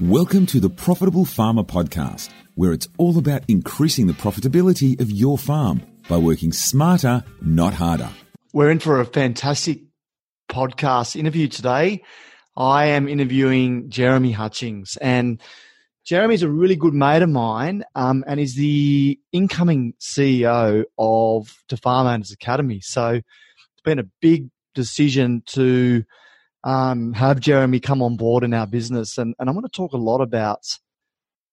Welcome to the Profitable Farmer Podcast, where it's all about increasing the profitability of your farm by working smarter, not harder. We're in for a fantastic podcast interview today. I am interviewing Jeremy Hutchings, and Jeremy's a really good mate of mine, um, and is the incoming CEO of the Farm Owners Academy. So it's been a big decision to um, have Jeremy come on board in our business, and, and I want to talk a lot about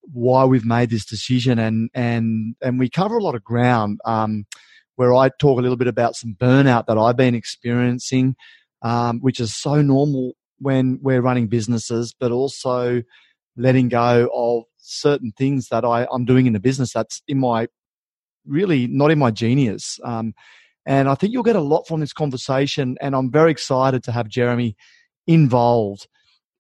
why we've made this decision, and and and we cover a lot of ground. Um, where I talk a little bit about some burnout that I've been experiencing, um, which is so normal when we're running businesses, but also letting go of certain things that I, I'm doing in the business that's in my really not in my genius. Um, and I think you'll get a lot from this conversation. And I'm very excited to have Jeremy involved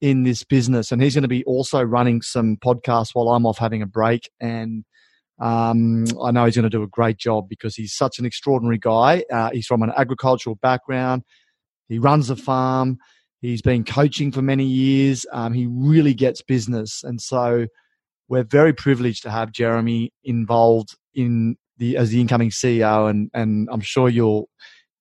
in this business. And he's going to be also running some podcasts while I'm off having a break. And um, I know he's going to do a great job because he's such an extraordinary guy. Uh, he's from an agricultural background. He runs a farm. He's been coaching for many years. Um, he really gets business. And so we're very privileged to have Jeremy involved in the as the incoming CEO. And, and I'm sure you'll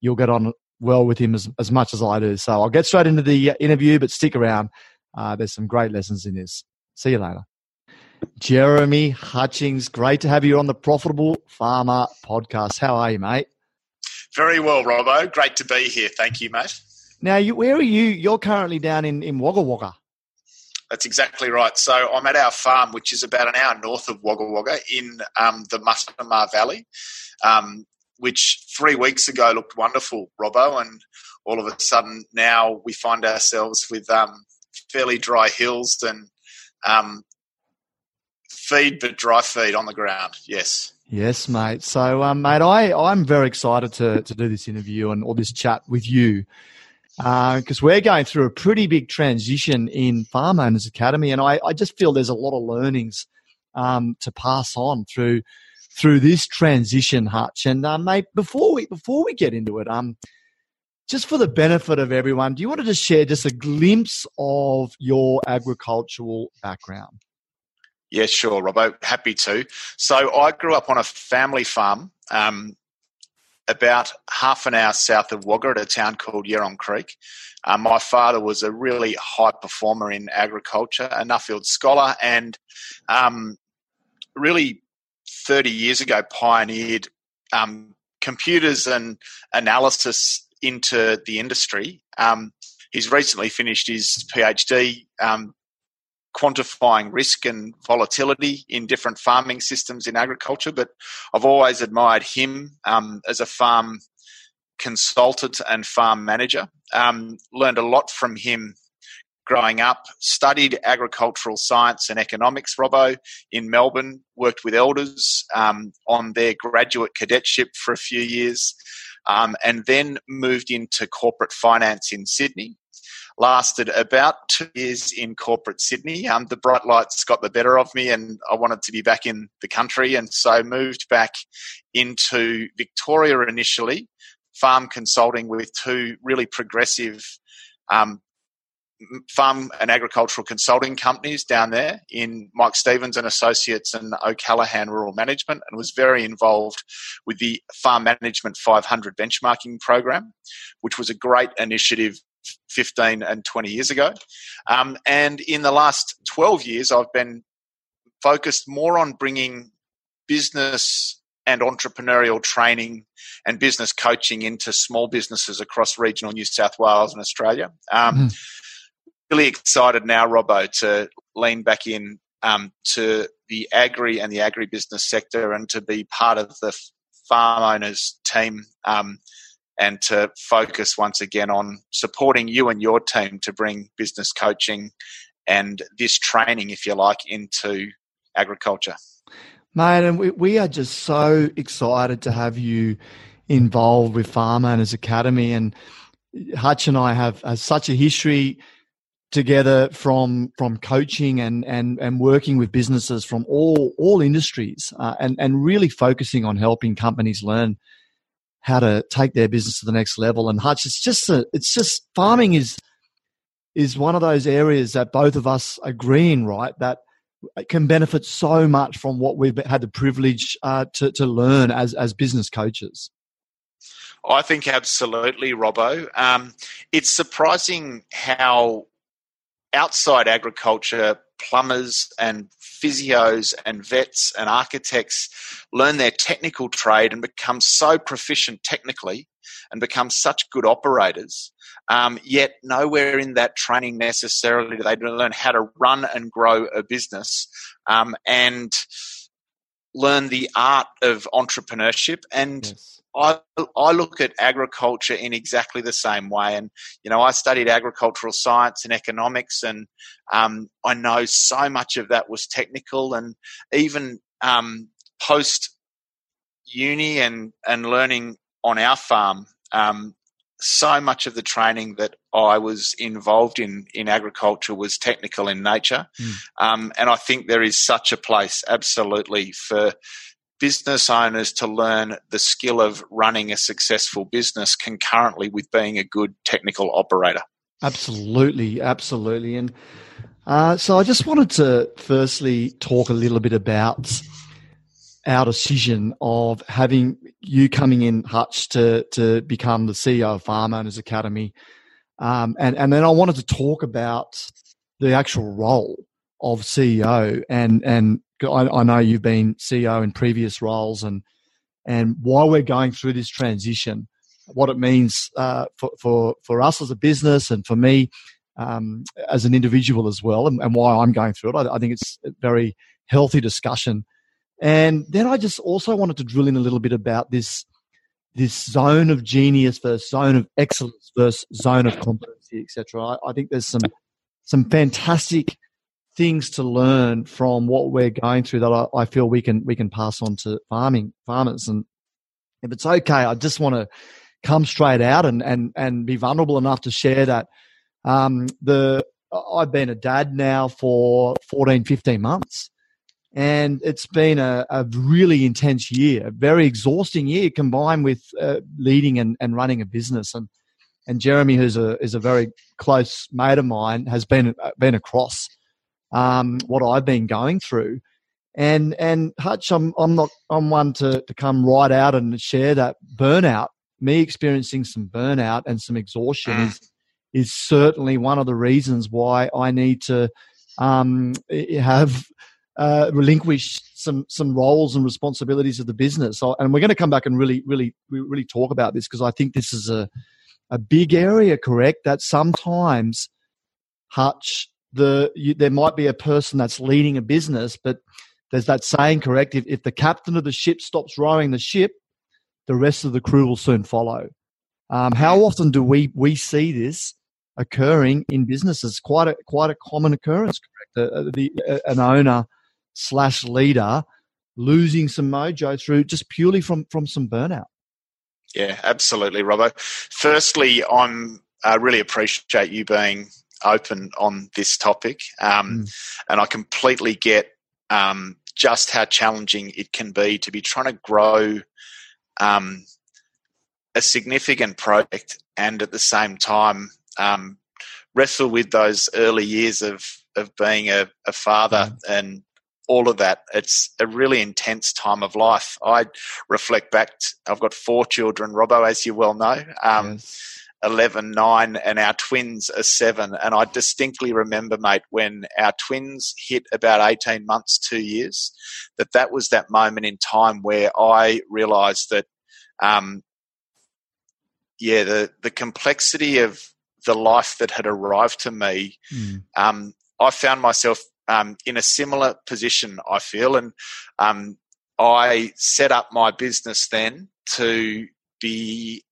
you'll get on well with him as, as much as I do. So I'll get straight into the uh, interview, but stick around. Uh, there's some great lessons in this. See you later. Jeremy Hutchings, great to have you on the Profitable Farmer podcast. How are you, mate? Very well, Robbo. Great to be here. Thank you, mate. Now, you, where are you? You're currently down in, in Wagga Wagga. That's exactly right. So I'm at our farm, which is about an hour north of Wagga Wagga in um, the Muttama Valley. Um, which three weeks ago looked wonderful, Robbo, and all of a sudden now we find ourselves with um, fairly dry hills and um, feed but dry feed on the ground. Yes. Yes, mate. So, um, mate, I, I'm very excited to, to do this interview and all this chat with you because uh, we're going through a pretty big transition in Farm Owners Academy, and I, I just feel there's a lot of learnings um, to pass on through through this transition, Hutch. And uh, mate, before we before we get into it, um, just for the benefit of everyone, do you want to just share just a glimpse of your agricultural background? Yeah, sure, Robbo. Happy to. So I grew up on a family farm um, about half an hour south of Wagga at a town called Yerong Creek. Um, my father was a really high performer in agriculture, a Nuffield scholar, and um, really 30 years ago pioneered um, computers and analysis into the industry. Um, he's recently finished his PhD um, quantifying risk and volatility in different farming systems in agriculture. But I've always admired him um, as a farm consultant and farm manager. Um, learned a lot from him growing up, studied agricultural science and economics, Robbo, in Melbourne, worked with elders um, on their graduate cadetship for a few years, um, and then moved into corporate finance in Sydney. Lasted about two years in corporate Sydney. Um, the bright lights got the better of me, and I wanted to be back in the country, and so moved back into Victoria initially, farm consulting with two really progressive um, farm and agricultural consulting companies down there in Mike Stevens and Associates and O'Callaghan Rural Management and was very involved with the Farm Management 500 benchmarking program, which was a great initiative 15 and 20 years ago. Um, and in the last 12 years, I've been focused more on bringing business and entrepreneurial training and business coaching into small businesses across regional New South Wales and Australia. Um, mm really excited now, Robbo, to lean back in um, to the agri and the agribusiness sector and to be part of the farm owners team um, and to focus once again on supporting you and your team to bring business coaching and this training, if you like, into agriculture. Mate, and we, we are just so excited to have you involved with Farm Owners Academy. And Hutch and I have, have such a history together from from coaching and and and working with businesses from all all industries uh, and and really focusing on helping companies learn how to take their business to the next level and Hutch it's just a, it's just farming is is one of those areas that both of us agree in, right? That can benefit so much from what we've had the privilege uh, to, to learn as, as business coaches. I think absolutely, Robbo. Um, it's surprising how outside agriculture, plumbers and physios and vets and architects learn their technical trade and become so proficient technically and become such good operators. Um, yet nowhere in that training necessarily do they learn how to run and grow a business um, and learn the art of entrepreneurship and yes I, I look at agriculture in exactly the same way. And, you know, I studied agricultural science and economics, and um, I know so much of that was technical. And even um, post uni and, and learning on our farm, um, so much of the training that I was involved in in agriculture was technical in nature. Mm. and I think there is such a place, absolutely, for business owners to learn the skill of running a successful business concurrently with being a good technical operator. Absolutely, absolutely. And uh, so I just wanted to firstly talk a little bit about our decision of having you coming in, Hutch, to, to become the CEO of Farm Owners Academy. Um, and, and then I wanted to talk about the actual role of CEO and, and I, I know you've been CEO in previous roles, and and while we're going through this transition, what it means uh, for, for for us as a business and for me um, as an individual as well, and, and, why I'm going through it. I, I think it's a very healthy discussion. And then I just also wanted to drill in a little bit about this this zone of genius versus zone of excellence versus zone of competency, etc. I, I, think there's some some fantastic things to learn from what we're going through that I, I, feel we can we can pass on to farming farmers. And if it's okay, I just want to come straight out and and and be vulnerable enough to share that um, the I've been a dad now for 14, 15 months. And it's been a, a really intense year, a very exhausting year combined with uh, leading and, and running a business. And and Jeremy, who's a is a very close mate of mine, has been been across um, what I've been going through. And and Hutch, I'm I'm not I'm one to to come right out and share that burnout. Me experiencing some burnout and some exhaustion mm. is is certainly one of the reasons why I need to um, have uh, relinquish some some roles and responsibilities of the business. So, and we're going to come back and really really really talk about this because I think this is a a big area. Correct that sometimes Hutch the you, there might be a person that's leading a business, but there's that saying, correct? If, if the captain of the ship stops rowing the ship, the rest of the crew will soon follow. Um, how often do we we see this occurring in businesses? Quite a quite a common occurrence. Correct? Uh, the, uh, an owner slash leader losing some mojo through just purely from from some burnout. Yeah, absolutely, Robbo. Firstly, I'm I uh, really appreciate you being open on this topic, um, mm. and I completely get um, just how challenging it can be to be trying to grow um, a significant project and at the same time um, wrestle with those early years of of being a, a father mm. and all of that. It's a really intense time of life. I reflect back. I've got four children, Robbo, as you well know. Um, yes 11, 9, and our twins are 7. And I distinctly remember, mate, when our twins hit about 18 months, two years, that that was that moment in time where I realised that, um, yeah, the, the complexity of the life that had arrived to me, mm. um, I found myself um, in a similar position, I feel. And um, I set up my business then to be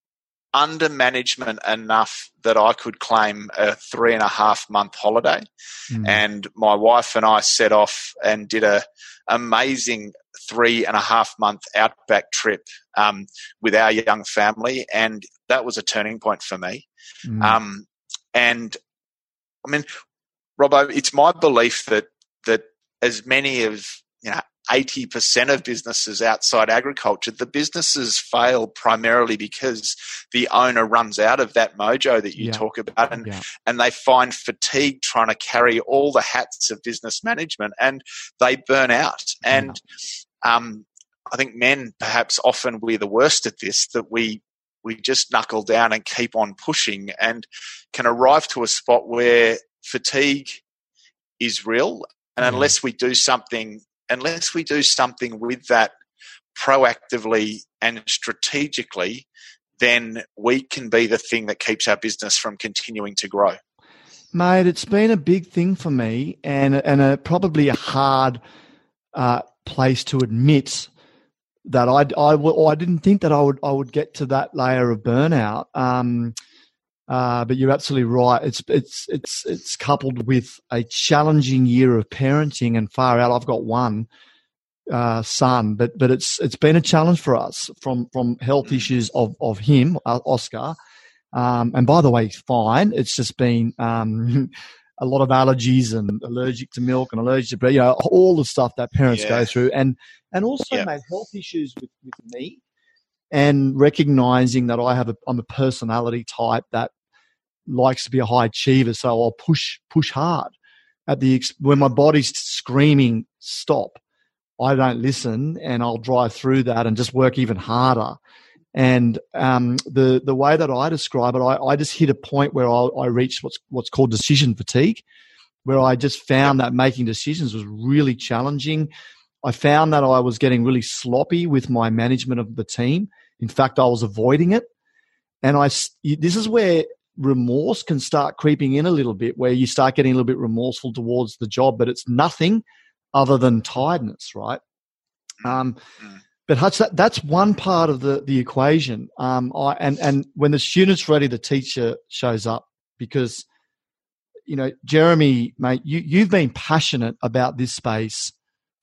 under management enough that I could claim a three and a half month holiday. Mm. And my wife and I set off and did a amazing three and a half month outback trip um, with our young family, and that was a turning point for me. Mm. Um, and I mean, Robbo, it's my belief that that as many of 80% of businesses outside agriculture, the businesses fail primarily because the owner runs out of that mojo that you yeah. talk about and, yeah. and they find fatigue trying to carry all the hats of business management and they burn out. And um, I think men perhaps often we're the worst at this, that we we just knuckle down and keep on pushing and can arrive to a spot where fatigue is real and unless we do something unless we do something with that proactively and strategically then we can be the thing that keeps our business from continuing to grow mate it's been a big thing for me and and a, probably a hard uh, place to admit that I, I, I didn't think that I would I would get to that layer of burnout. Um, uh, but you're absolutely right. It's it's it's it's coupled with a challenging year of parenting and far out. I've got one uh, son, but but it's it's been a challenge for us from from health mm. issues of of him, uh, Oscar. Um, and by the way, fine. It's just been um, a lot of allergies and allergic to milk and allergic to you know all the stuff that parents yeah. go through and and also yeah. made health issues with, with me and recognizing that I have a I'm a personality type that likes to be a high achiever so I'll push push hard at the when my body's screaming stop I don't listen and I'll drive through that and just work even harder and um, the the way that I describe it, I, I just hit a point where I, I reached what's what's called decision fatigue, where I just found that making decisions was really challenging. I found that I was getting really sloppy with my management of the team. In fact, I was avoiding it, and I this is where remorse can start creeping in a little bit, where you start getting a little bit remorseful towards the job, but it's nothing other than tiredness, right? Mm, um, mm. But Hutch, that, that's one part of the, the equation. Um, I, and, and when the student's ready, the teacher shows up because, you know, Jeremy, mate, you, you've been passionate about this space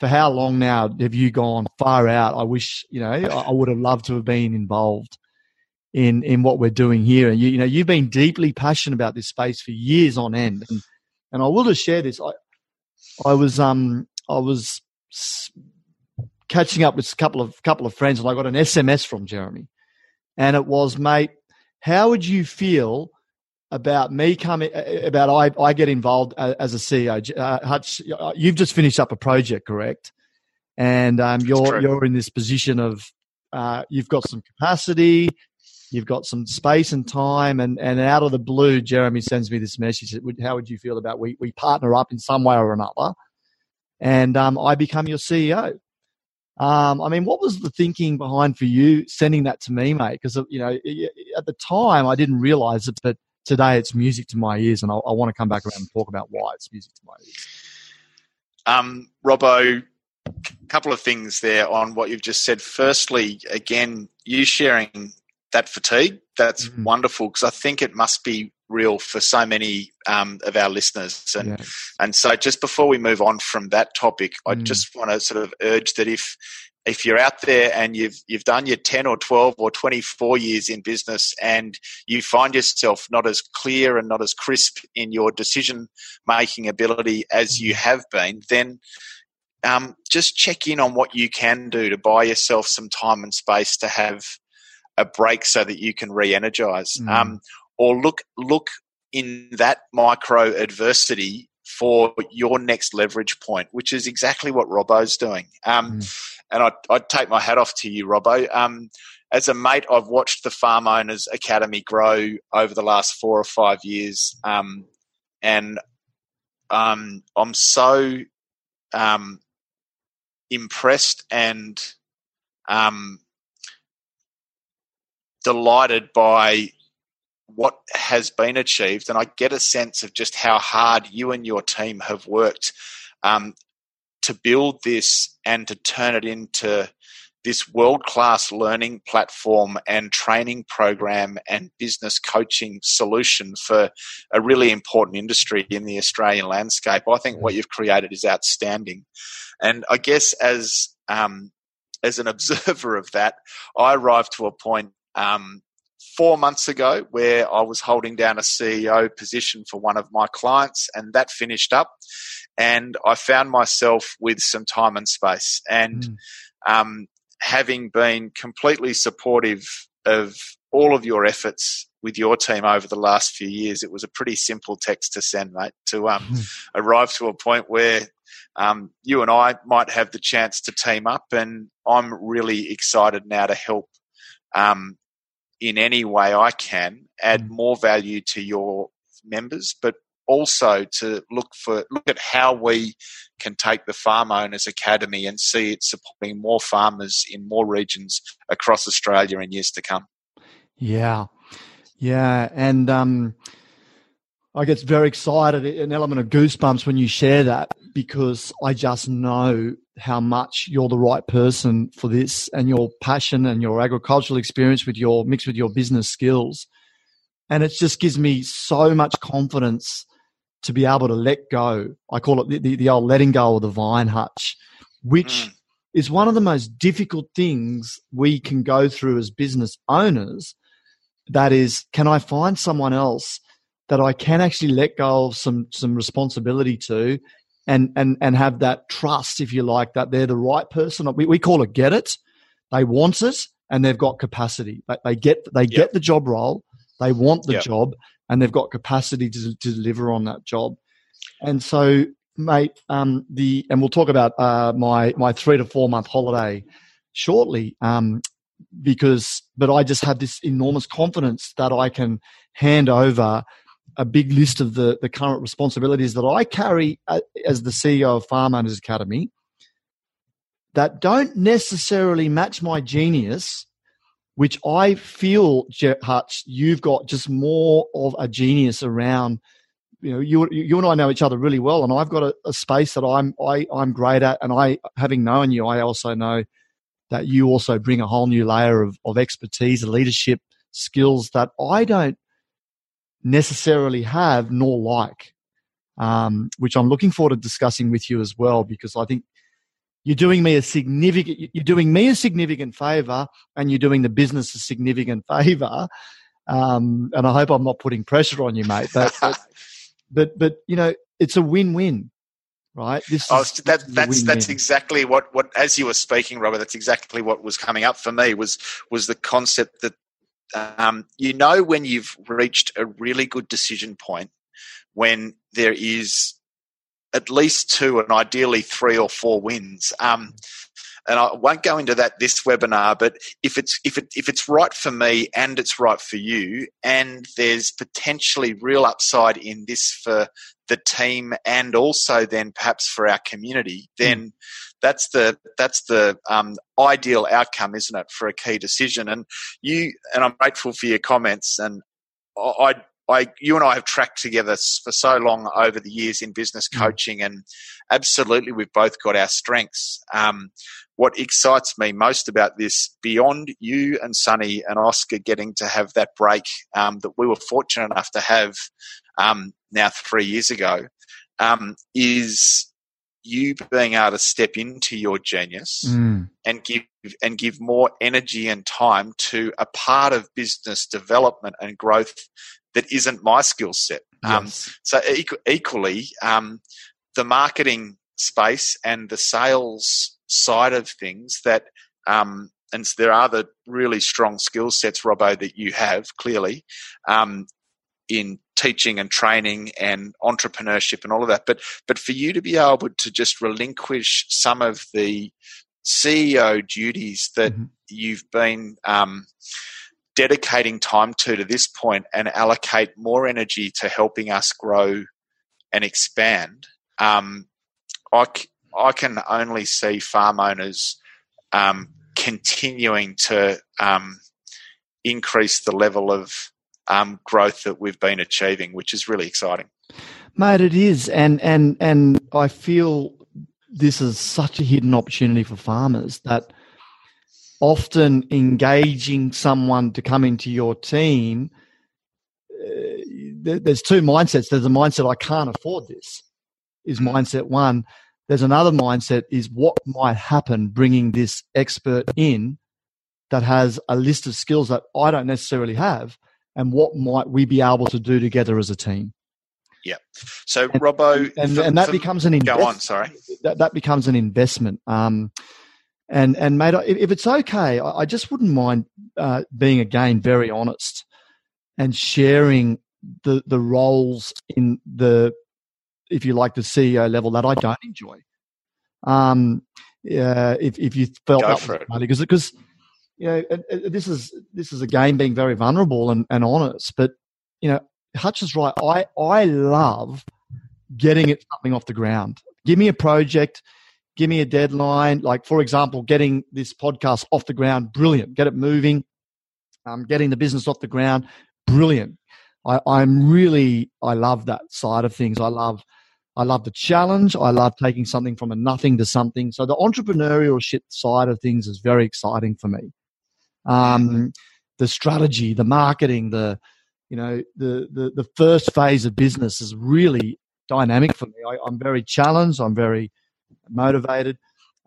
for how long now have you gone far out? I wish, you know, I, would have loved to have been involved in, in what we're doing here. And you, you know, you've been deeply passionate about this space for years on end. And, and I will just share this. I, I was, um, I was catching up with a couple of couple of friends, and I got an SMS from Jeremy, and it was, mate, how would you feel about me coming about I, I get involved as a CEO? Uh, Hutch, uh, you've just finished up a project, correct? And um, you're you're in this position of uh, you've got some capacity, you've got some space and time, and, and out of the blue, Jeremy sends me this message. How would you feel about we we partner up in some way or another, and um, I become your CEO? Um, I mean, what was the thinking behind for you sending that to me, mate? Because you know, at the time I didn't realize it, but today it's music to my ears, and I, I want to come back around and talk about why it's music to my ears. Um, Robbo, a couple of things there on what you've just said. Firstly, again, you sharing that fatigue, that's mm-hmm. wonderful because I think it must be real for so many um, of our listeners. And yes. and so just before we move on from that topic, mm. I just want to sort of urge that if if you're out there and you've you've done your 10 or 12 or 24 years in business and you find yourself not as clear and not as crisp in your decision making ability as you have been then um, just check in on what you can do to buy yourself some time and space to have a break so that you can re-energize mm. um, or look look in that micro adversity for your next leverage point, which is exactly what Robbo's doing. Um, mm. And I'd, I'd, take my hat off to you, Robbo. Um, as a mate, I've watched the Farm Owners Academy grow over the last four or five years, um, and um, I'm so um, impressed and um, delighted by what has been achieved, and I get a sense of just how hard you and your team have worked um, to build this and to turn it into this world class learning platform and training program and business coaching solution for a really important industry in the Australian landscape. I think what you've created is outstanding. And I guess as um, as an observer of that, I arrived to a point um, four months ago where I was holding down a CEO position for one of my clients, and that finished up. and I found myself with some time and space. And mm. um, having been completely supportive of all of your efforts with your team over the last few years, it was a pretty simple text to send, mate, to um, mm. arrive to a point where um, you and I might have the chance to team up. And I'm really excited now to help um, in any way I can add mm. more value to your members, but also to look for look at how we can take the Farm Owners Academy and see it supporting more farmers in more regions across Australia in years to come. Yeah, yeah, and um, I get very excited, an element of goosebumps when you share that because I just know how much you're the right person for this, and your passion and your agricultural experience with your mixed with your business skills, and it just gives me so much confidence to be able to let go. I call it the, the, the old letting go of the vine hutch, which mm. is one of the most difficult things we can go through as business owners. That is, can I find someone else that I can actually let go of some some responsibility to, and and and have that trust, if you like, that they're the right person. We, we call it get it. They want it, and they've got capacity. They, they get they yep. get the job role. They want the yep. job, and they've got capacity to, to deliver on that job. And so, mate, um, the and we'll talk about uh, my my three to four month holiday shortly. Um, because, but I just have this enormous confidence that I can hand over a big list of the, the current responsibilities that I carry uh, as the CEO of Farm Owners Academy that don't necessarily match my genius, which I feel, Hutch, you've got just more of a genius around. You know, you you and I know each other really well, and I've got a, a space that I'm I, I'm great at, and I, having known you, I also know that you also bring a whole new layer of, of expertise leadership skills that I don't necessarily have nor like, um, which I'm looking forward to discussing with you as well, because I think you're doing me a significant you're doing me a significant favor and you're doing the business a significant favor. Um, and i hope i'm not putting pressure on you mate but but but, but you know it's a win-win right? This oh, is, that, that's that's exactly what what as you were speaking Robbo that's exactly what was coming up for me was was the concept that um, you know when you've reached a really good decision point when there is at least two and ideally three or four wins. Um, and I won't go into that this webinar, but if it's if it if it's right for me and it's right for you, and there's potentially real upside in this for the team and also then perhaps for our community, then mm. that's the that's the um, ideal outcome, isn't it, for a key decision? And you and I'm grateful for your comments, and I I, you and I have tracked together for so long over the years in business mm. coaching, and absolutely, we've both got our strengths. Um, what excites me most about this, beyond you and Sonny and Oscar getting to have that break um, that we were fortunate enough to have um, now three years ago, um, is you being able to step into your genius mm. and give and give more energy and time to a part of business development and growth that isn't my skill set. Um, yes. Um, so equally, um, the marketing space and the sales side of things that, um, and there are the really strong skill sets, Robbo, that you have clearly um, in teaching and training and entrepreneurship and all of that. But but for you to be able to just relinquish some of the CEO duties that mm-hmm. you've been um, dedicating time to to this point and allocate more energy to helping us grow and expand, um, I, I can only see farm owners um, continuing to um, increase the level of um, growth that we've been achieving, which is really exciting. Mate, it is, and and and I feel this is such a hidden opportunity for farmers that often engaging someone to come into your team, uh, there's two mindsets. There's a mindset, I can't afford this, is mindset one. There's another mindset, is what might happen bringing this expert in that has a list of skills that I don't necessarily have, and what might we be able to do together as a team? Yeah. So, and, Robbo, and, for, and that for, becomes an investment. Go on. Sorry. That, that becomes an investment. Um, and and mate, if, if it's okay, I, I just wouldn't mind uh, being again very honest and sharing the the roles in the, if you like, the CEO level that I don't enjoy. Um, uh, if if you felt Go that was because because you know this is this is a game being very vulnerable and, and honest, but you know Hutch is right. I I love getting it something off the ground. Give me a project, give me a deadline. Like for example, getting this podcast off the ground, brilliant. Get it moving. Um, getting the business off the ground, brilliant. I, I'm really I love that side of things. I love I love the challenge. I love taking something from a nothing to something. So the entrepreneurial shit side of things is very exciting for me. Um, the strategy, the marketing, the you know the, the the first phase of business is really dynamic for me. I, am very challenged. I'm very motivated.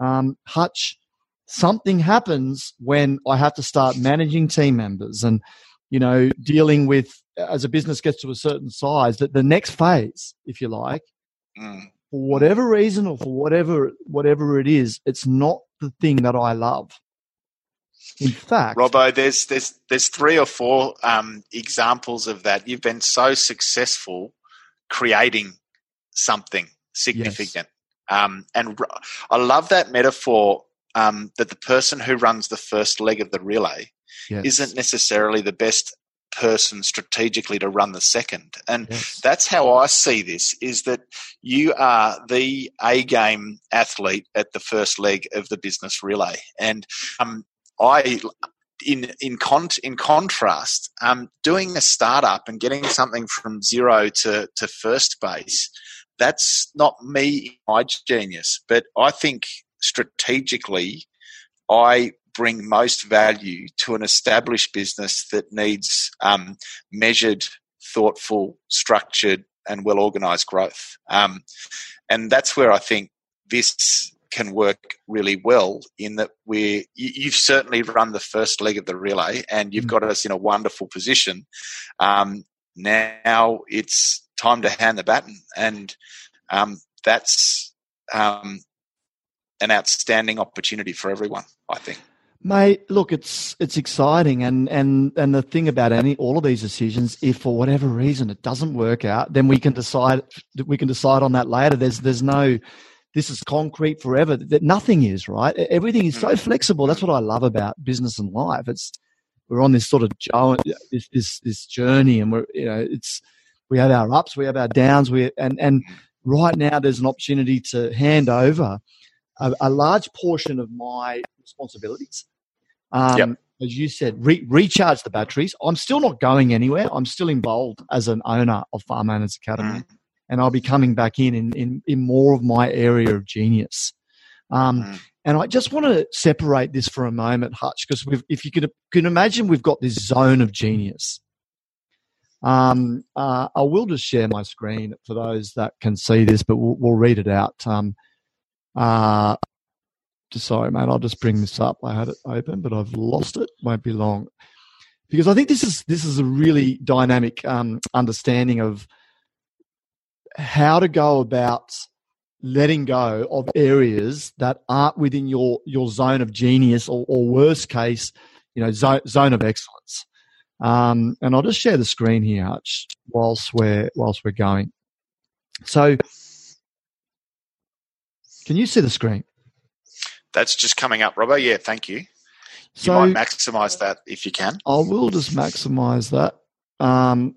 Um, Hutch, something happens when I have to start managing team members and you know dealing with as a business gets to a certain size that the next phase, if you like, mm. for whatever reason or for whatever whatever it is, it's not the thing that I love. In fact, Robbo, there's there's there's three or four um, examples of that. You've been so successful creating something significant, yes. um, and I love that metaphor um, that the person who runs the first leg of the relay yes. isn't necessarily the best person strategically to run the second. And yes. that's how I see this is that you are the A game athlete at the first leg of the business relay. And um, I in in con in contrast, um, doing a startup and getting something from zero to to first base, that's not me, my genius. But I think strategically, I bring most value to an established business that needs um, measured, thoughtful, structured, and well organized growth. Um, and that's where I think this can work really well in that we you've certainly run the first leg of the relay and you've mm. got us in a wonderful position. Um, now it's time to hand the baton, and um, that's um, an outstanding opportunity for everyone. I think. Mate, look, it's it's exciting, and and and the thing about any all of these decisions, if for whatever reason it doesn't work out, then we can decide we can decide on that later. There's there's no this is concrete forever. That nothing is right. Everything is so mm. flexible. That's what I love about business and life. It's we're on this sort of this this, this journey, and we're you know it's we have our ups, we have our downs, we and and right now there's an opportunity to hand over a, a large portion of my responsibilities um, yep. As you said, re- recharge the batteries. I'm still not going anywhere. I'm still involved as an owner of Farm Owners Academy, mm. and I'll be coming back in, in in, in more of my area of genius. Um, mm. And I just want to separate this for a moment, Hutch, because if you could, can imagine, we've got this zone of genius. Um, uh, I will just share my screen for those that can see this, but we'll, we'll read it out. Um, uh, sorry, mate, I'll just bring this up. I had it open, but I've lost it. Won't be long. Because I think this is this is a really dynamic um, understanding of how to go about letting go of areas that aren't within your your zone of genius or, or worst case, you know, zone, zone of excellence. Um, and I'll just share the screen here, Hutch, whilst we're whilst we're going. So, can you see the screen? That's just coming up, Robbo. Yeah, thank you. So, you might maximize that if you can. I will just maximize that. Um,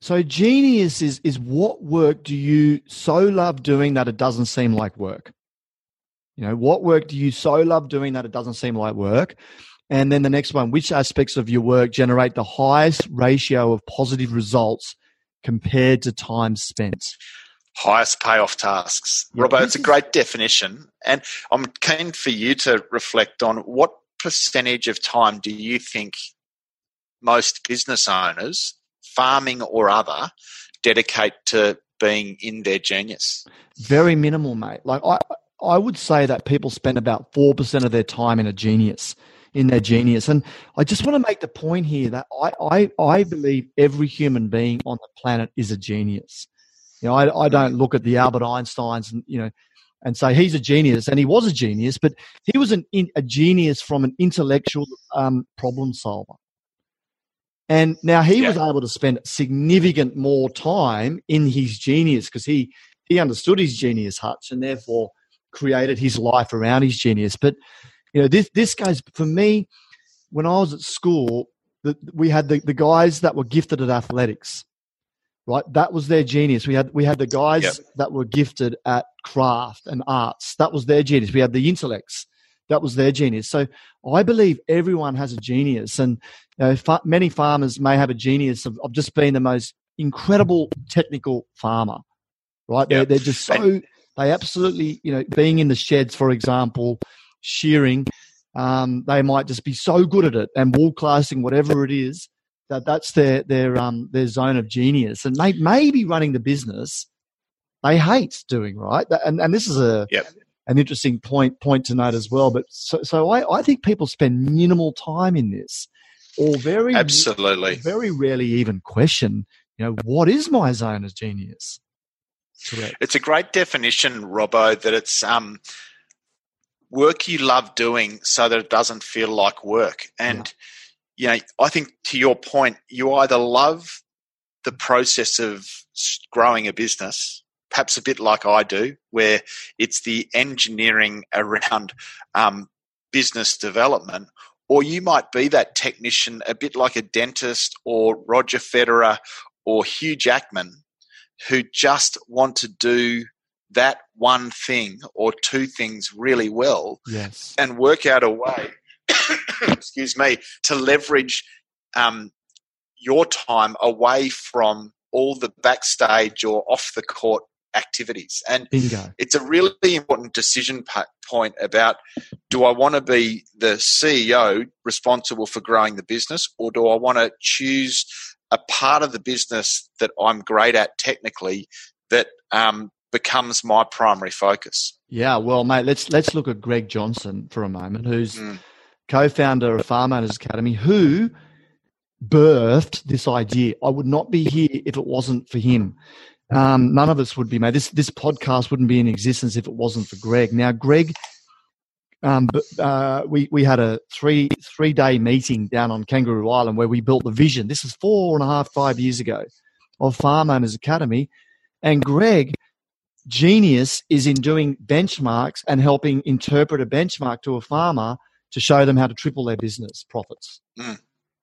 so genius is is what work do you so love doing that it doesn't seem like work? You know, what work do you so love doing that it doesn't seem like work? And then the next one, which aspects of your work generate the highest ratio of positive results compared to time spent? Highest payoff tasks. Robbo, it's a great definition. And I'm keen for you to reflect on what percentage of time do you think most business owners, farming or other, dedicate to being in their genius? Very minimal, mate. Like I, I would say that people spend about four percent of their time in a genius. in their genius. And I just want to make the point here that I, I, I believe every human being on the planet is a genius. You know, I, I don't look at the Albert Einsteins and, you know, and say he's a genius, and he was a genius, but he was an, a genius from an intellectual um, problem solver. And now he yeah. was able to spend significant more time in his genius because he he understood his genius, Hutch, and therefore created his life around his genius. But you know, this this goes for me. When I was at school, the, we had the, the guys that were gifted at athletics, right? That was their genius. We had we had the guys yep. that were gifted at craft and arts. That was their genius. We had the intellects. That was their genius. So I believe everyone has a genius, and you know, fa- many farmers may have a genius of, of, just being the most incredible technical farmer, right? Yep. They're, they're just so they absolutely, you know, being in the sheds, for example, shearing, um, they might just be so good at it and wool classing, whatever it is, that that's their their um their zone of genius, and they may be running the business they hate doing right, and and this is a yep. an interesting point point to note as well. But so so I I think people spend minimal time in this, or very absolutely very rarely even question, you know, what is my zone of genius? Correct. It's a great definition, Robbo, that it's um, work you love doing so that it doesn't feel like work. And, yeah. You know, I think to your point, you either love the process of growing a business, perhaps a bit like I do, where it's the engineering around um, business development, or you might be that technician a bit like a dentist or Roger Federer or Hugh Jackman who just want to do that one thing or two things really well yes. and work out a way excuse me to leverage um, your time away from all the backstage or off the court activities and Bingo. it's a really important decision point about do i want to be the ceo responsible for growing the business or do i want to choose a part of the business that I'm great at technically that um, becomes my primary focus. Yeah, well, mate, let's let's look at Greg Johnson for a moment, who's mm. Co-founder of Farm Owners Academy, who birthed this idea. I would not be here if it wasn't for him. Um, none of us would be, made. This this podcast wouldn't be in existence if it wasn't for Greg. Now, Greg um, uh, we we had a three three day meeting down on Kangaroo Island where we built the vision. This is four and a half five years ago of Farm Owners Academy, and Greg, genius, is in doing benchmarks and helping interpret a benchmark to a farmer to show them how to triple their business profits. Mm,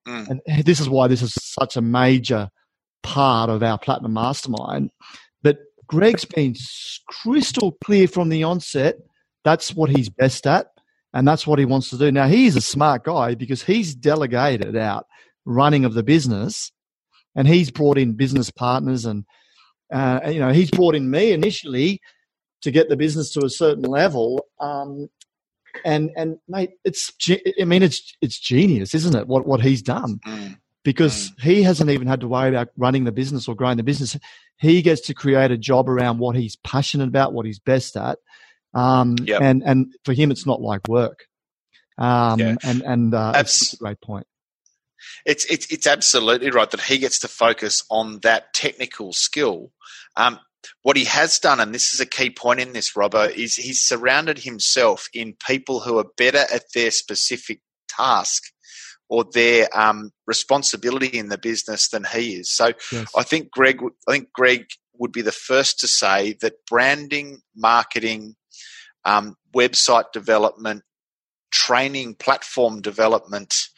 mm. And this is why this is such a major part of our Platinum Mastermind. But Greg's been crystal clear from the onset that's what he's best at, and that's what he wants to do. Now, he's a smart guy because he's delegated out running of the business, and he's brought in business partners, and uh, you know, he's brought in me initially to get the business to a certain level. Um, and and mate, it's I mean, it's it's genius, isn't it? What what he's done. Mm because mm. he hasn't even had to worry about running the business or growing the business. He gets to create a job around what he's passionate about, what he's best at, um, yep. and, and for him, it's not like work. Um, yeah. and, and, uh, that's a great point. It's, it's, it's absolutely right that he gets to focus on that technical skill. Um, what he has done, and this is a key point in this, Robbo, is he's surrounded himself in people who are better at their specific task or their um, responsibility in the business than he is. So yes. I think Greg, I think Greg would be the first to say that branding, marketing, um, website development, training platform development,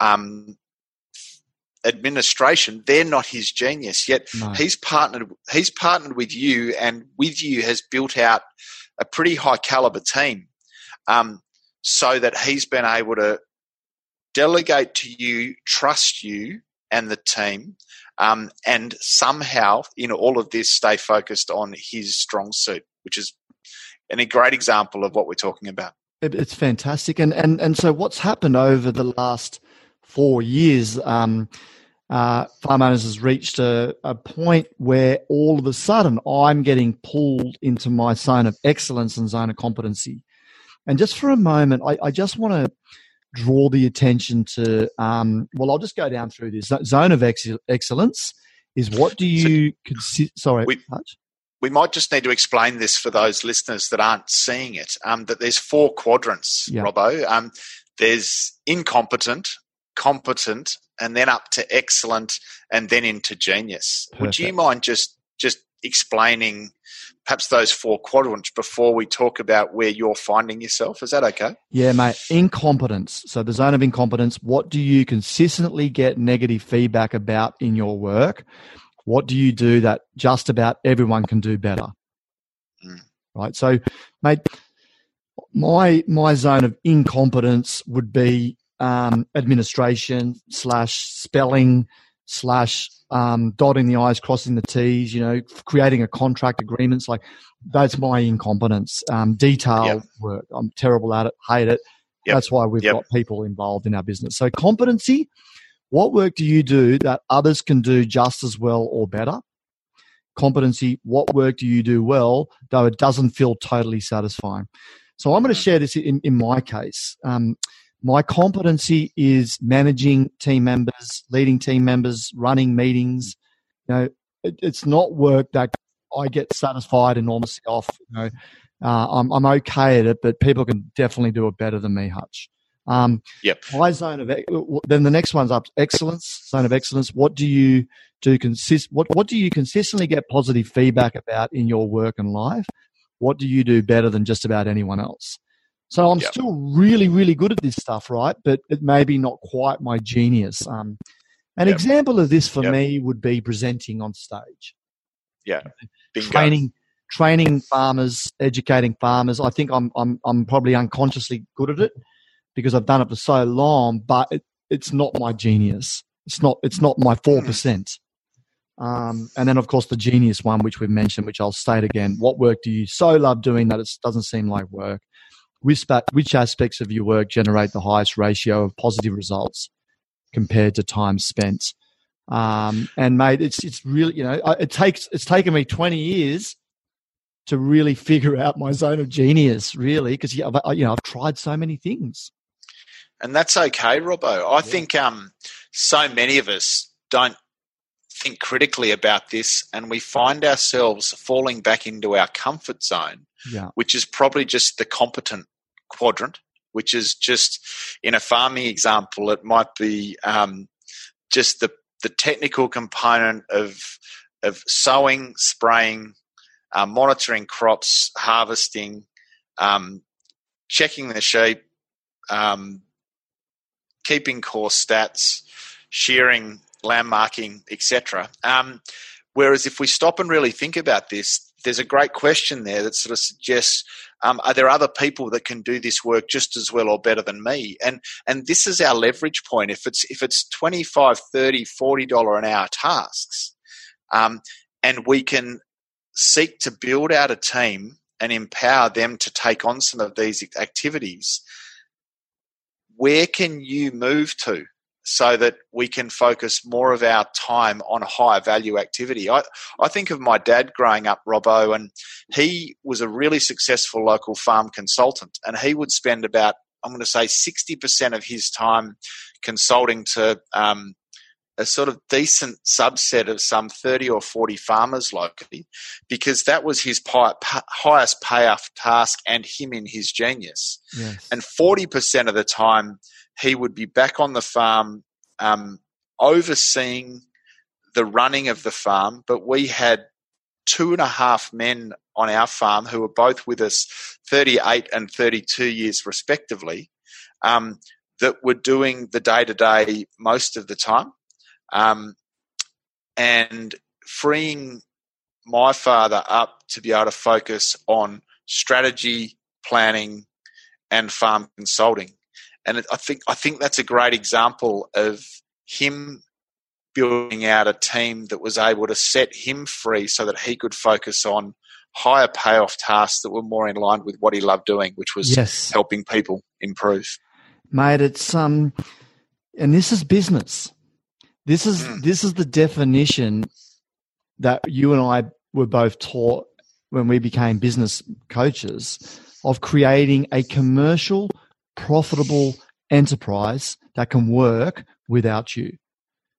um, administration, they're not his genius. Yet no. he's partnered he's partnered with you and with you has built out a pretty high caliber team. Um, so that he's been able to delegate to you, trust you and the team, um, and somehow in all of this stay focused on his strong suit, which is and a great example of what we're talking about. It's fantastic, and and and so what's happened over the last four years? Um, uh, Farm Owners has reached a, a point where all of a sudden I'm getting pulled into my zone of excellence and zone of competency. And just for a moment, I, I just want to draw the attention to? Um, well, I'll just go down through this zone of ex- excellence. Is what do you so consider? Sorry, we, we might just need to explain this for those listeners that aren't seeing it. Um, that there's four quadrants, yeah. Robbo. Um, there's incompetent, competent, and then up to excellent, and then into genius. Perfect. Would you mind just just explaining perhaps those four quadrants before we talk about where you're finding yourself? Is that okay? Yeah, mate. Incompetence. So the zone of incompetence. What do you consistently get negative feedback about in your work? What do you do that just about everyone can do better? Mm. Right. So, mate, my my zone of incompetence would be um, administration slash spelling slash um, dotting the i's, crossing the t's. You know, creating a contract agreements like that's my incompetence. Um, detail yep. work. I'm terrible at it. Hate it. Yep. That's why we've yep. got people involved in our business. So competency. What work do you do that others can do just as well or better? Competency. What work do you do well, though it doesn't feel totally satisfying? So I'm going to mm. share this in, in my case. Um, my competency is managing team members, leading team members, running meetings. You know, it, it's not work that I get satisfied enormously off. You know, uh, I'm, I'm okay at it, but people can definitely do it better than me, Hutch. Um, yep. My zone of then the next one's up excellence zone of excellence. What do you do consist? What what do you consistently get positive feedback about in your work and life? What do you do better than just about anyone else? So I'm yep. still really, really good at this stuff, right? But it may be not quite my genius. Um, an yep. example of this for yep. me would be presenting on stage. Yeah. Bingo. Training, training farmers, educating farmers. I think I'm, I'm, I'm probably unconsciously good at it because I've done it for so long, but it, it's not my genius. It's not, it's not my 4%. Hmm. Um, and then, of course, the genius one, which we've mentioned, which I'll state again. What work do you so love doing that it doesn't seem like work? Which, which aspects of your work generate the highest ratio of positive results compared to time spent? Um, and mate, it's it's really you know it takes it's taken me twenty years to really figure out my zone of genius, really, because you know I've tried so many things. And that's okay, Robbo. I yeah. think um, so many of us don't think critically about this, and we find ourselves falling back into our comfort zone, yeah. which is probably just the competent quadrant, which is just in a farming example, it might be um, just the the technical component of of sowing, spraying, uh, monitoring crops, harvesting, um, checking the sheep, um, keeping core stats, shearing, lamb marking, etc. Um, whereas if we stop and really think about this, there's a great question there that sort of suggests um, are there other people that can do this work just as well or better than me? And and this is our leverage point. If it's if it's 25 30 40 dollar an hour tasks um, and we can seek to build out a team and empower them to take on some of these activities where can you move to so that we can focus more of our time on higher value activity. I, I think of my dad growing up, Robbo, and he was a really successful local farm consultant, and he would spend about, I'm going to say, 60% of his time consulting to um, a sort of decent subset of some 30 or 40 farmers locally because that was his pi- highest payoff task and him in his genius. Yes. And 40% of the time, he would be back on the farm um, overseeing the running of the farm, but we had two and a half men on our farm who were both with us 38 and 32 years respectively um, that were doing the day to day most of the time. Um, and freeing my father up to be able to focus on strategy planning and farm consulting and I think I think that's a great example of him building out a team that was able to set him free so that he could focus on higher payoff tasks that were more in line with what he loved doing, which was yes. helping people improve. Mate, it's um and this is business. This is mm. this is the definition that you and I were both taught when we became business coaches of creating a commercial profitable enterprise that can work without you.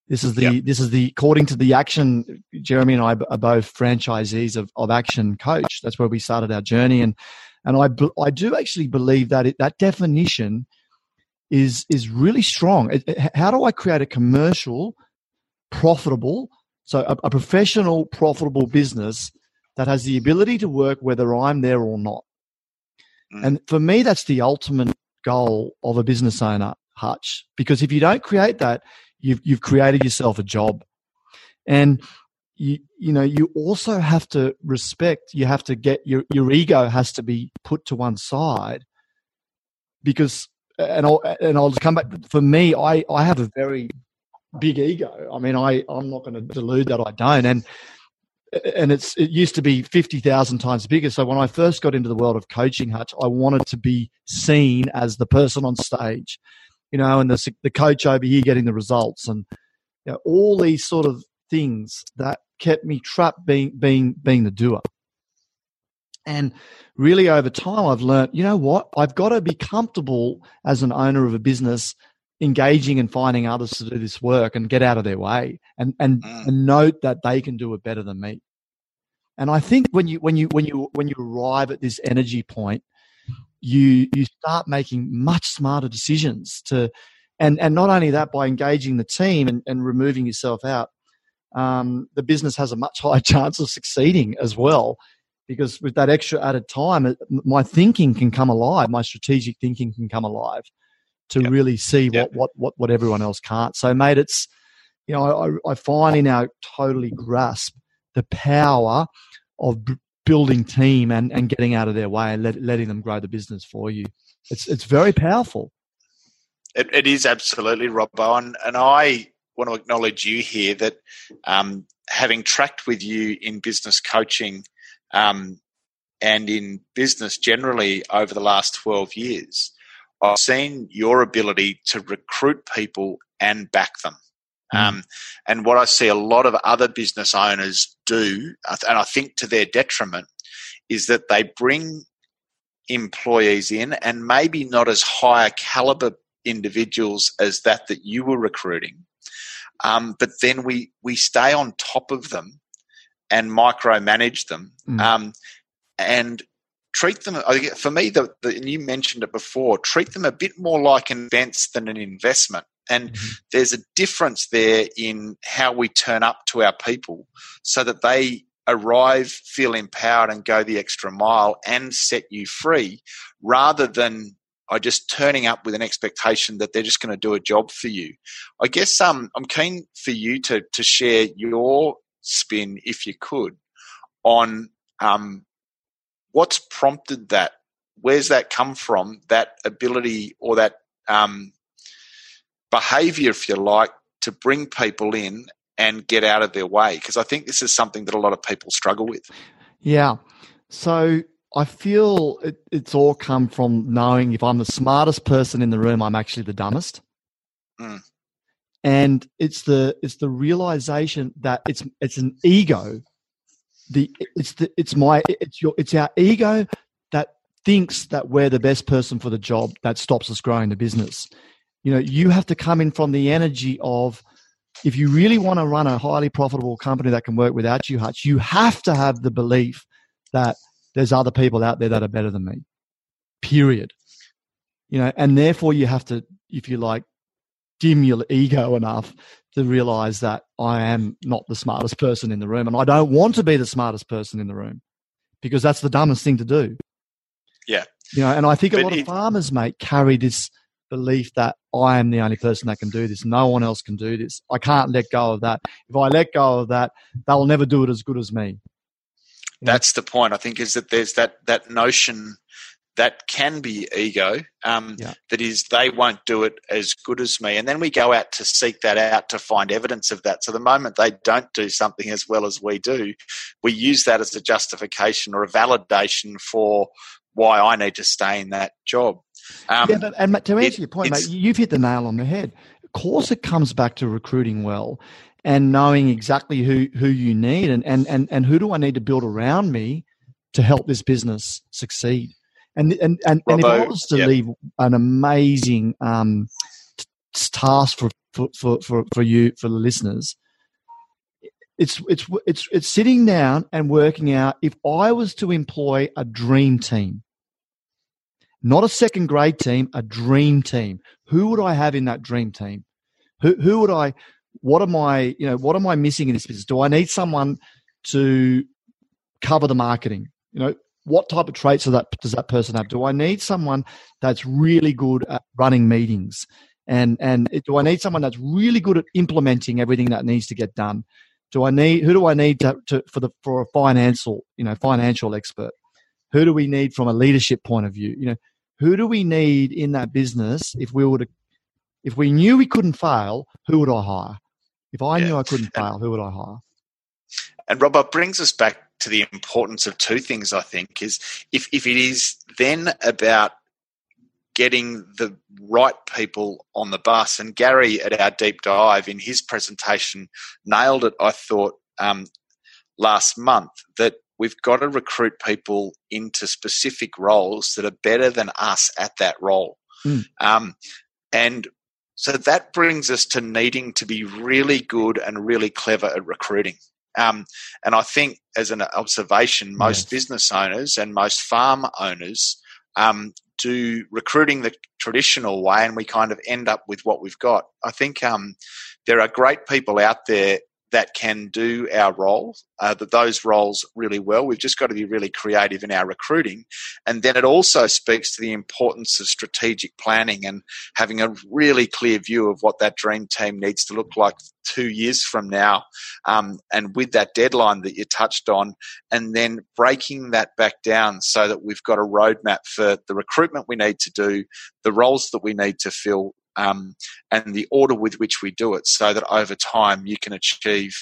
This is the yep. this is the according to the action. Jeremy and I are both franchisees of, of Action Coach. That's where we started our journey, and and I I do actually believe that it, that definition is is really strong. It, it, how do I create a commercial, profitable, so a, a professional, profitable business that has the ability to work whether I'm there or not? Mm. And for me, that's the ultimate goal of a business owner, Hutch. Because if you don't create that, you've you've created yourself a job, and you you know you also have to respect. You have to get your your ego has to be put to one side, because and I'll and I'll just come back. For me, I I have a very big ego. I mean, I I'm not going to delude that I don't, and and it's it used to be 50,000 times bigger. So when I first got into the world of coaching, Hutch, I wanted to be seen as the person on stage, you know, and the, the coach over here getting the results and you know, all these sort of things that kept me trapped being, being, being the doer. And really over time, I've learned, you know what? I've got to be comfortable as an owner of a business engaging and finding others to do this work and get out of their way and, and, mm. and note that they can do it better than me. And I think when you, when you, when you, when you arrive at this energy point, you, you start making much smarter decisions to, and, and not only that, by engaging the team and, and removing yourself out, um, the business has a much higher chance of succeeding as well because with that extra added time, my thinking can come alive. My strategic thinking can come alive to yep. really see yep. what, what, what, what everyone else can't. So, mate, it's, you know, I, I finally now totally grasp the power of b- building team and, and getting out of their way and let, letting them grow the business for you. It's, it's very powerful. It, it is absolutely, Robbo. And, and I want to acknowledge you here that um, having tracked with you in business coaching um, and in business generally over the last 12 years, I've seen your ability to recruit people and back them. Mm. Um, and what I see a lot of other business owners do, and I think to their detriment, is that they bring employees in and maybe not as high a caliber individuals as that that you were recruiting. Um, but then we, we stay on top of them and micromanage them. Mm. Um, and treat them for me the, the, and you mentioned it before treat them a bit more like events than an investment and mm-hmm. there's a difference there in how we turn up to our people so that they arrive feel empowered and go the extra mile and set you free rather than I just turning up with an expectation that they're just going to do a job for you. I guess um, I'm keen for you to to share your spin, if you could, on um, what's prompted that? Where's that come from? That ability or that um, behavior, if you like, to bring people in and get out of their way? Because I think this is something that a lot of people struggle with. Yeah. So I feel it, it's all come from knowing if I'm the smartest person in the room, I'm actually the dumbest. Mm. And it's the it's the realization that it's it's an ego the it's the it's my it's your it's our ego that thinks that we're the best person for the job that stops us growing the business. You know, you have to come in from the energy of if you really want to run a highly profitable company that can work without you, Hutch, you have to have the belief that there's other people out there that are better than me. Period. You know, and therefore you have to, if you like, dim your ego enough to realize that I am not the smartest person in the room and I don't want to be the smartest person in the room because that's the dumbest thing to do. Yeah. You know, and I think but a lot it, of farmers, mate, carry this belief that I am the only person that can do this. No one else can do this. I can't let go of that. If I let go of that, they'll never do it as good as me. That's the point. I think is that there's that that notion that can be ego. Um, yeah. That is, they won't do it as good as me. And then we go out to seek that out to find evidence of that. So the moment they don't do something as well as we do, we use that as a justification or a validation for why I need to stay in that job. Um, yeah, but, and to answer it, your point, mate, you've hit the nail on the head. Of course, it comes back to recruiting well and knowing exactly who, who you need and, and, and, and who do I need to build around me to help this business succeed And and and, and if I was to yep. leave an amazing um, t- task for, for for for for you for the listeners, it's it's it's it's sitting down and working out if I was to employ a dream team, not a second grade team, a dream team. Who would I have in that dream team? Who who would I? What am I? You know, what am I missing in this business? Do I need someone to cover the marketing? You know, what type of traits does that does that person have? Do I need someone that's really good at running meetings? And and do I need someone that's really good at implementing everything that needs to get done? Do I need who do I need to, to for the for a financial you know financial expert? Who do we need from a leadership point of view? You know, who do we need in that business if we were to if we knew we couldn't fail, who would I hire? If I Yeah. knew I couldn't fail, who would I hire? And Robert brings us back to the importance of two things, I think, is if, if it is then about getting the right people on the bus, and Gary at our deep dive in his presentation nailed it, I thought, um, last month, that we've got to recruit people into specific roles that are better than us at that role. Mm. Um, and so that brings us to needing to be really good and really clever at recruiting. Um, and I think, as an observation, most Yes. business owners and most farm owners um, do recruiting the traditional way, and we kind of end up with what we've got. I think um, there are great people out there that can do our role, uh, that those roles really well. We've just got to be really creative in our recruiting, and then it also speaks to the importance of strategic planning and having a really clear view of what that dream team needs to look like two years from now, um, and with that deadline that you touched on, and then breaking that back down so that we've got a roadmap for the recruitment we need to do, the roles that we need to fill, um, and the order with which we do it, so that over time you can achieve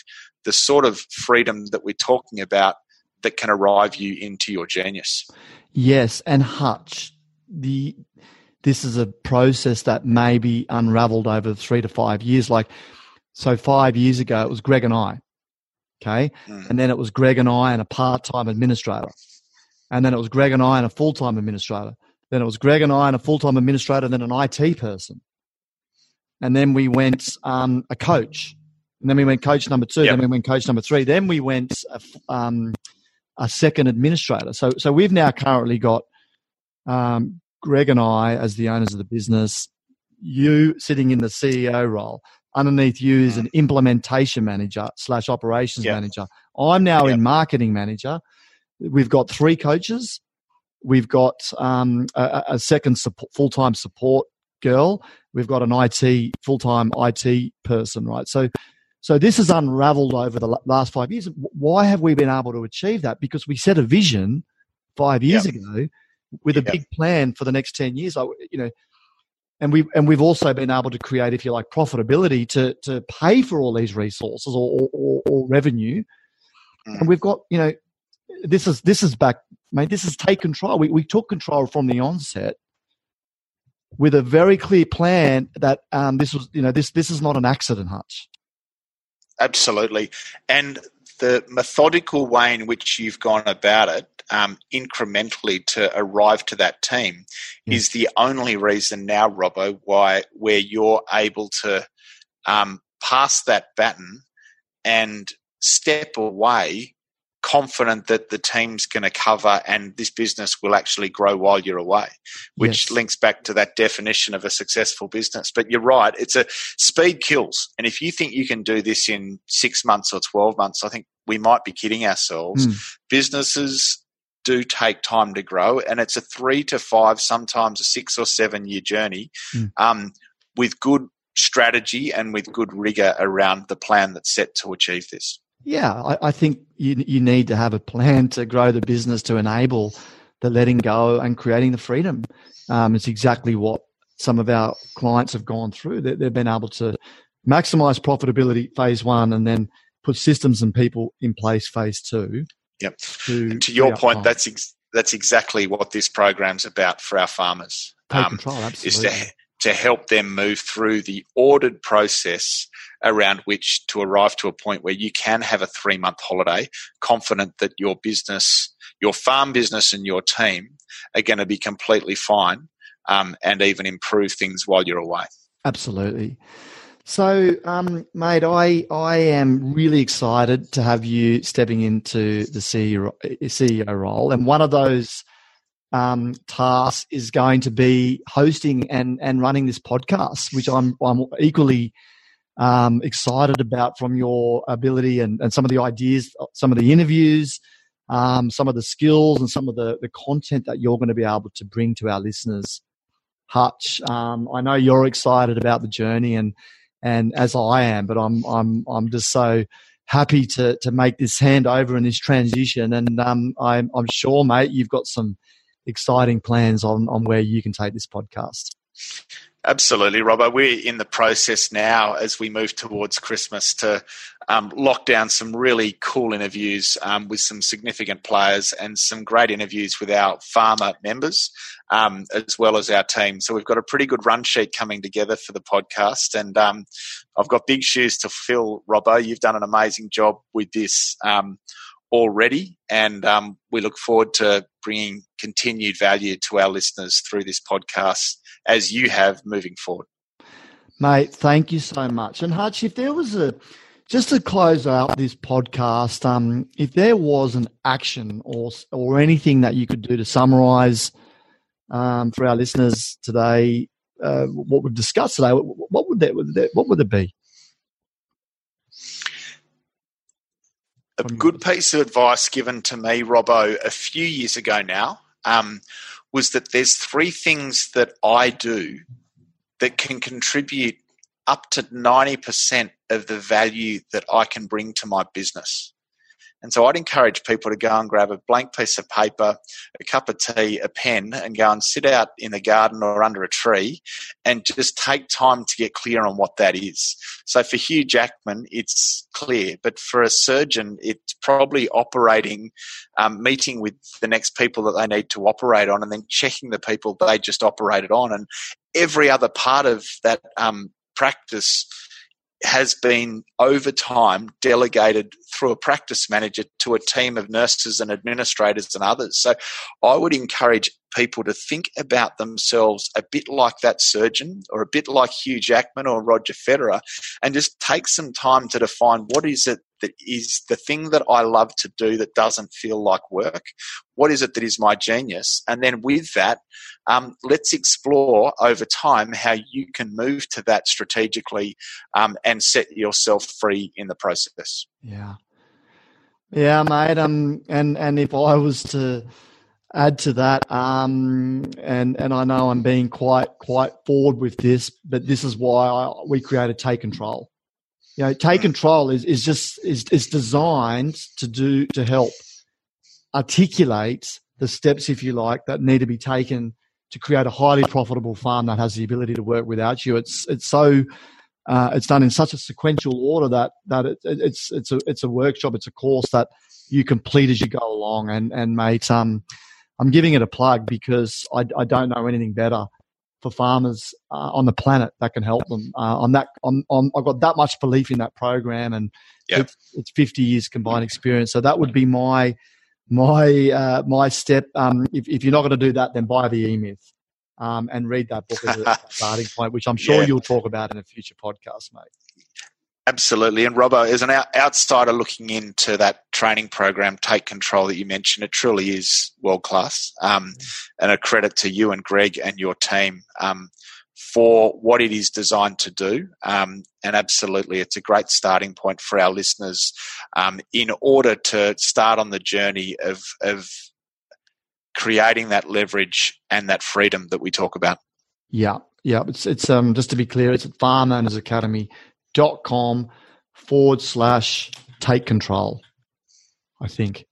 the sort of freedom that we're talking about that can arrive you into your genius. Yes, and Hutch, the this is a process that may be unraveled over three to five years. Like, so five years ago, it was Greg and I, okay, Mm. and then it was Greg and I and a part-time administrator, and then it was Greg and I and a full-time administrator. Then it was Greg and I and a full-time administrator, and then an IT person, and then we went um, a coach, and then we went coach number two, Yep. then we went coach number three, then we went a, um, a second administrator. So, so we've now currently got um, Greg and I as the owners of the business, you sitting in the CEO role. Underneath you is an implementation manager slash operations Yep. manager. I'm now Yep. in marketing manager. We've got three coaches. We've got um, a, a second support, full-time support girl. We've got an IT full-time IT person, right? So, so this has unraveled over the last five years. Why have we been able to achieve that? Because we set a vision five years Yep. ago with a big plan for the next ten years. I, you know, and we and we've also been able to create, if you like, profitability to to pay for all these resources or or, or, revenue. Mm. And we've got, you know, this is this is back, mate. This is take control. We we took control from the onset with a very clear plan that um, this was, you know, this this is not an accident, Hutch. Absolutely. And the methodical way in which you've gone about it, um, incrementally to arrive to that team, Yeah. is the only reason now, Robbo, why where you're able to um, pass that baton and step away confident that the team's going to cover and this business will actually grow while you're away which Yes. links back to that definition of a successful business but you're right it's a speed kills and if you think you can do this in 6 months or 12 months i think we might be kidding ourselves Mm. businesses do take time to grow and it's a 3 to 5 sometimes a 6 or 7 year journey Mm. um, with good strategy and with good rigor around the plan that's set to achieve this Yeah, I, I think you you need to have a plan to grow the business to enable the letting go and creating the freedom. Um, it's exactly what some of our clients have gone through. They, they've been able to maximize profitability phase one, and then put systems and people in place phase two. Yep. To, to your point, that's ex- that's exactly what this program's about for our farmers. take Um, control. is Absolutely. to to help them move through the ordered process around which to arrive to a point where you can have a three month holiday, confident that your business, your farm business, and your team are going to be completely fine um, and even improve things while you're away. Absolutely. So, um, mate, I I am really excited to have you stepping into the CEO, CEO role, and one of those um, tasks is going to be hosting and and running this podcast, which I'm I'm equally um, excited about from your ability and, and some of the ideas, some of the interviews, um, some of the skills, and some of the the content that you're going to be able to bring to our listeners. Hutch, um, I know you're excited about the journey and and as I am, but I'm I'm I'm just so happy to to make this handover and this transition. And um, I'm I'm sure, mate, you've got some exciting plans on on where you can take this podcast. Absolutely, Robbo. We're in the process now as we move towards Christmas to um, lock down some really cool interviews um, with some significant players and some great interviews with our farmer members um, as well as our team. So we've got a pretty good run sheet coming together for the podcast, and um, I've got big shoes to fill. Robbo, you've done an amazing job with this um, already, and um, we look forward to bringing continued value to our listeners through this podcast as you have moving forward. Mate, thank you so much. And Hutch, if there was a just to close out this podcast, um, if there was an action or or anything that you could do to summarize um, for our listeners today, uh, what we've discussed today, what would that what would it be? A good piece of advice given to me, Robbo, a few years ago now, um, was that there's three things that I do that can contribute up to 90% of the value that I can bring to my business. And so I'd encourage people to go and grab a blank piece of paper, a cup of tea, a pen, and go and sit out in the garden or under a tree and just take time to get clear on what that is. So for Hugh Jackman, it's clear, but for a surgeon, it's probably operating, um, meeting with the next people that they need to operate on and then checking the people they just operated on. And every other part of that um, practice has been over time delegated through a practice manager to a team of nurses and administrators and others. So I would encourage people to think about themselves a bit like that surgeon or a bit like Hugh Jackman or Roger Federer and just take some time to define what is it that is the thing that I love to do that doesn't feel like work? What is it that is my genius? And then with that, um, let's explore over time how you can move to that strategically um, and set yourself free in the process. Yeah. Yeah, mate. Um, and, and if I was to, add to that. Um, and and I know I'm being quite quite forward with this, but this is why I, we created Take Control. You know, Take Control is is just is is designed to do to help articulate the steps, if you like, that need to be taken to create a highly profitable farm that has the ability to work without you. It's it's so uh, it's done in such a sequential order that that it, it's it's a it's a workshop, it's a course that you complete as you go along. And and mate, um, I'm giving it a plug because I, I don't know anything better for farmers uh, on the planet that can help them. Uh, on that, on, on, I've got that much belief in that program, and yep. it's, it's, 50 years combined experience. So that would be my my uh, my step. Um, if, if you're not going to do that, then buy the E Myth um, and read that book as a starting point, which I'm sure yeah. you'll talk about in a future podcast, mate. Absolutely. And Robbo, as an outsider looking into that training program, Take Control that you mentioned, it truly is world class. Um, and a credit to you and Greg and your team um, for what it is designed to do. Um, and absolutely, it's a great starting point for our listeners um, in order to start on the journey of, of creating that leverage and that freedom that we talk about. Yeah, yeah. It's it's um just to be clear, it's at Farm Owners Academy dot com forward slash take control. I think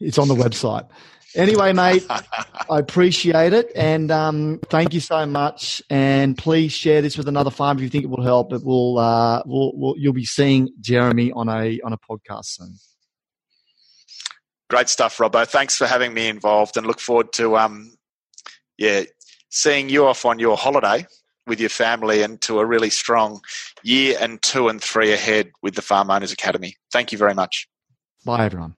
it's on the website. Anyway, mate, I appreciate it, and um, thank you so much. And please share this with another farm if you think it will help. It will. Uh, we'll, we'll, you'll be seeing Jeremy on a on a podcast soon. Great stuff, Robbo. Thanks for having me involved, and look forward to um, yeah, seeing you off on your holiday with your family and to a really strong year and two and three ahead with the Farm Owners Academy. Thank you very much. Bye, everyone.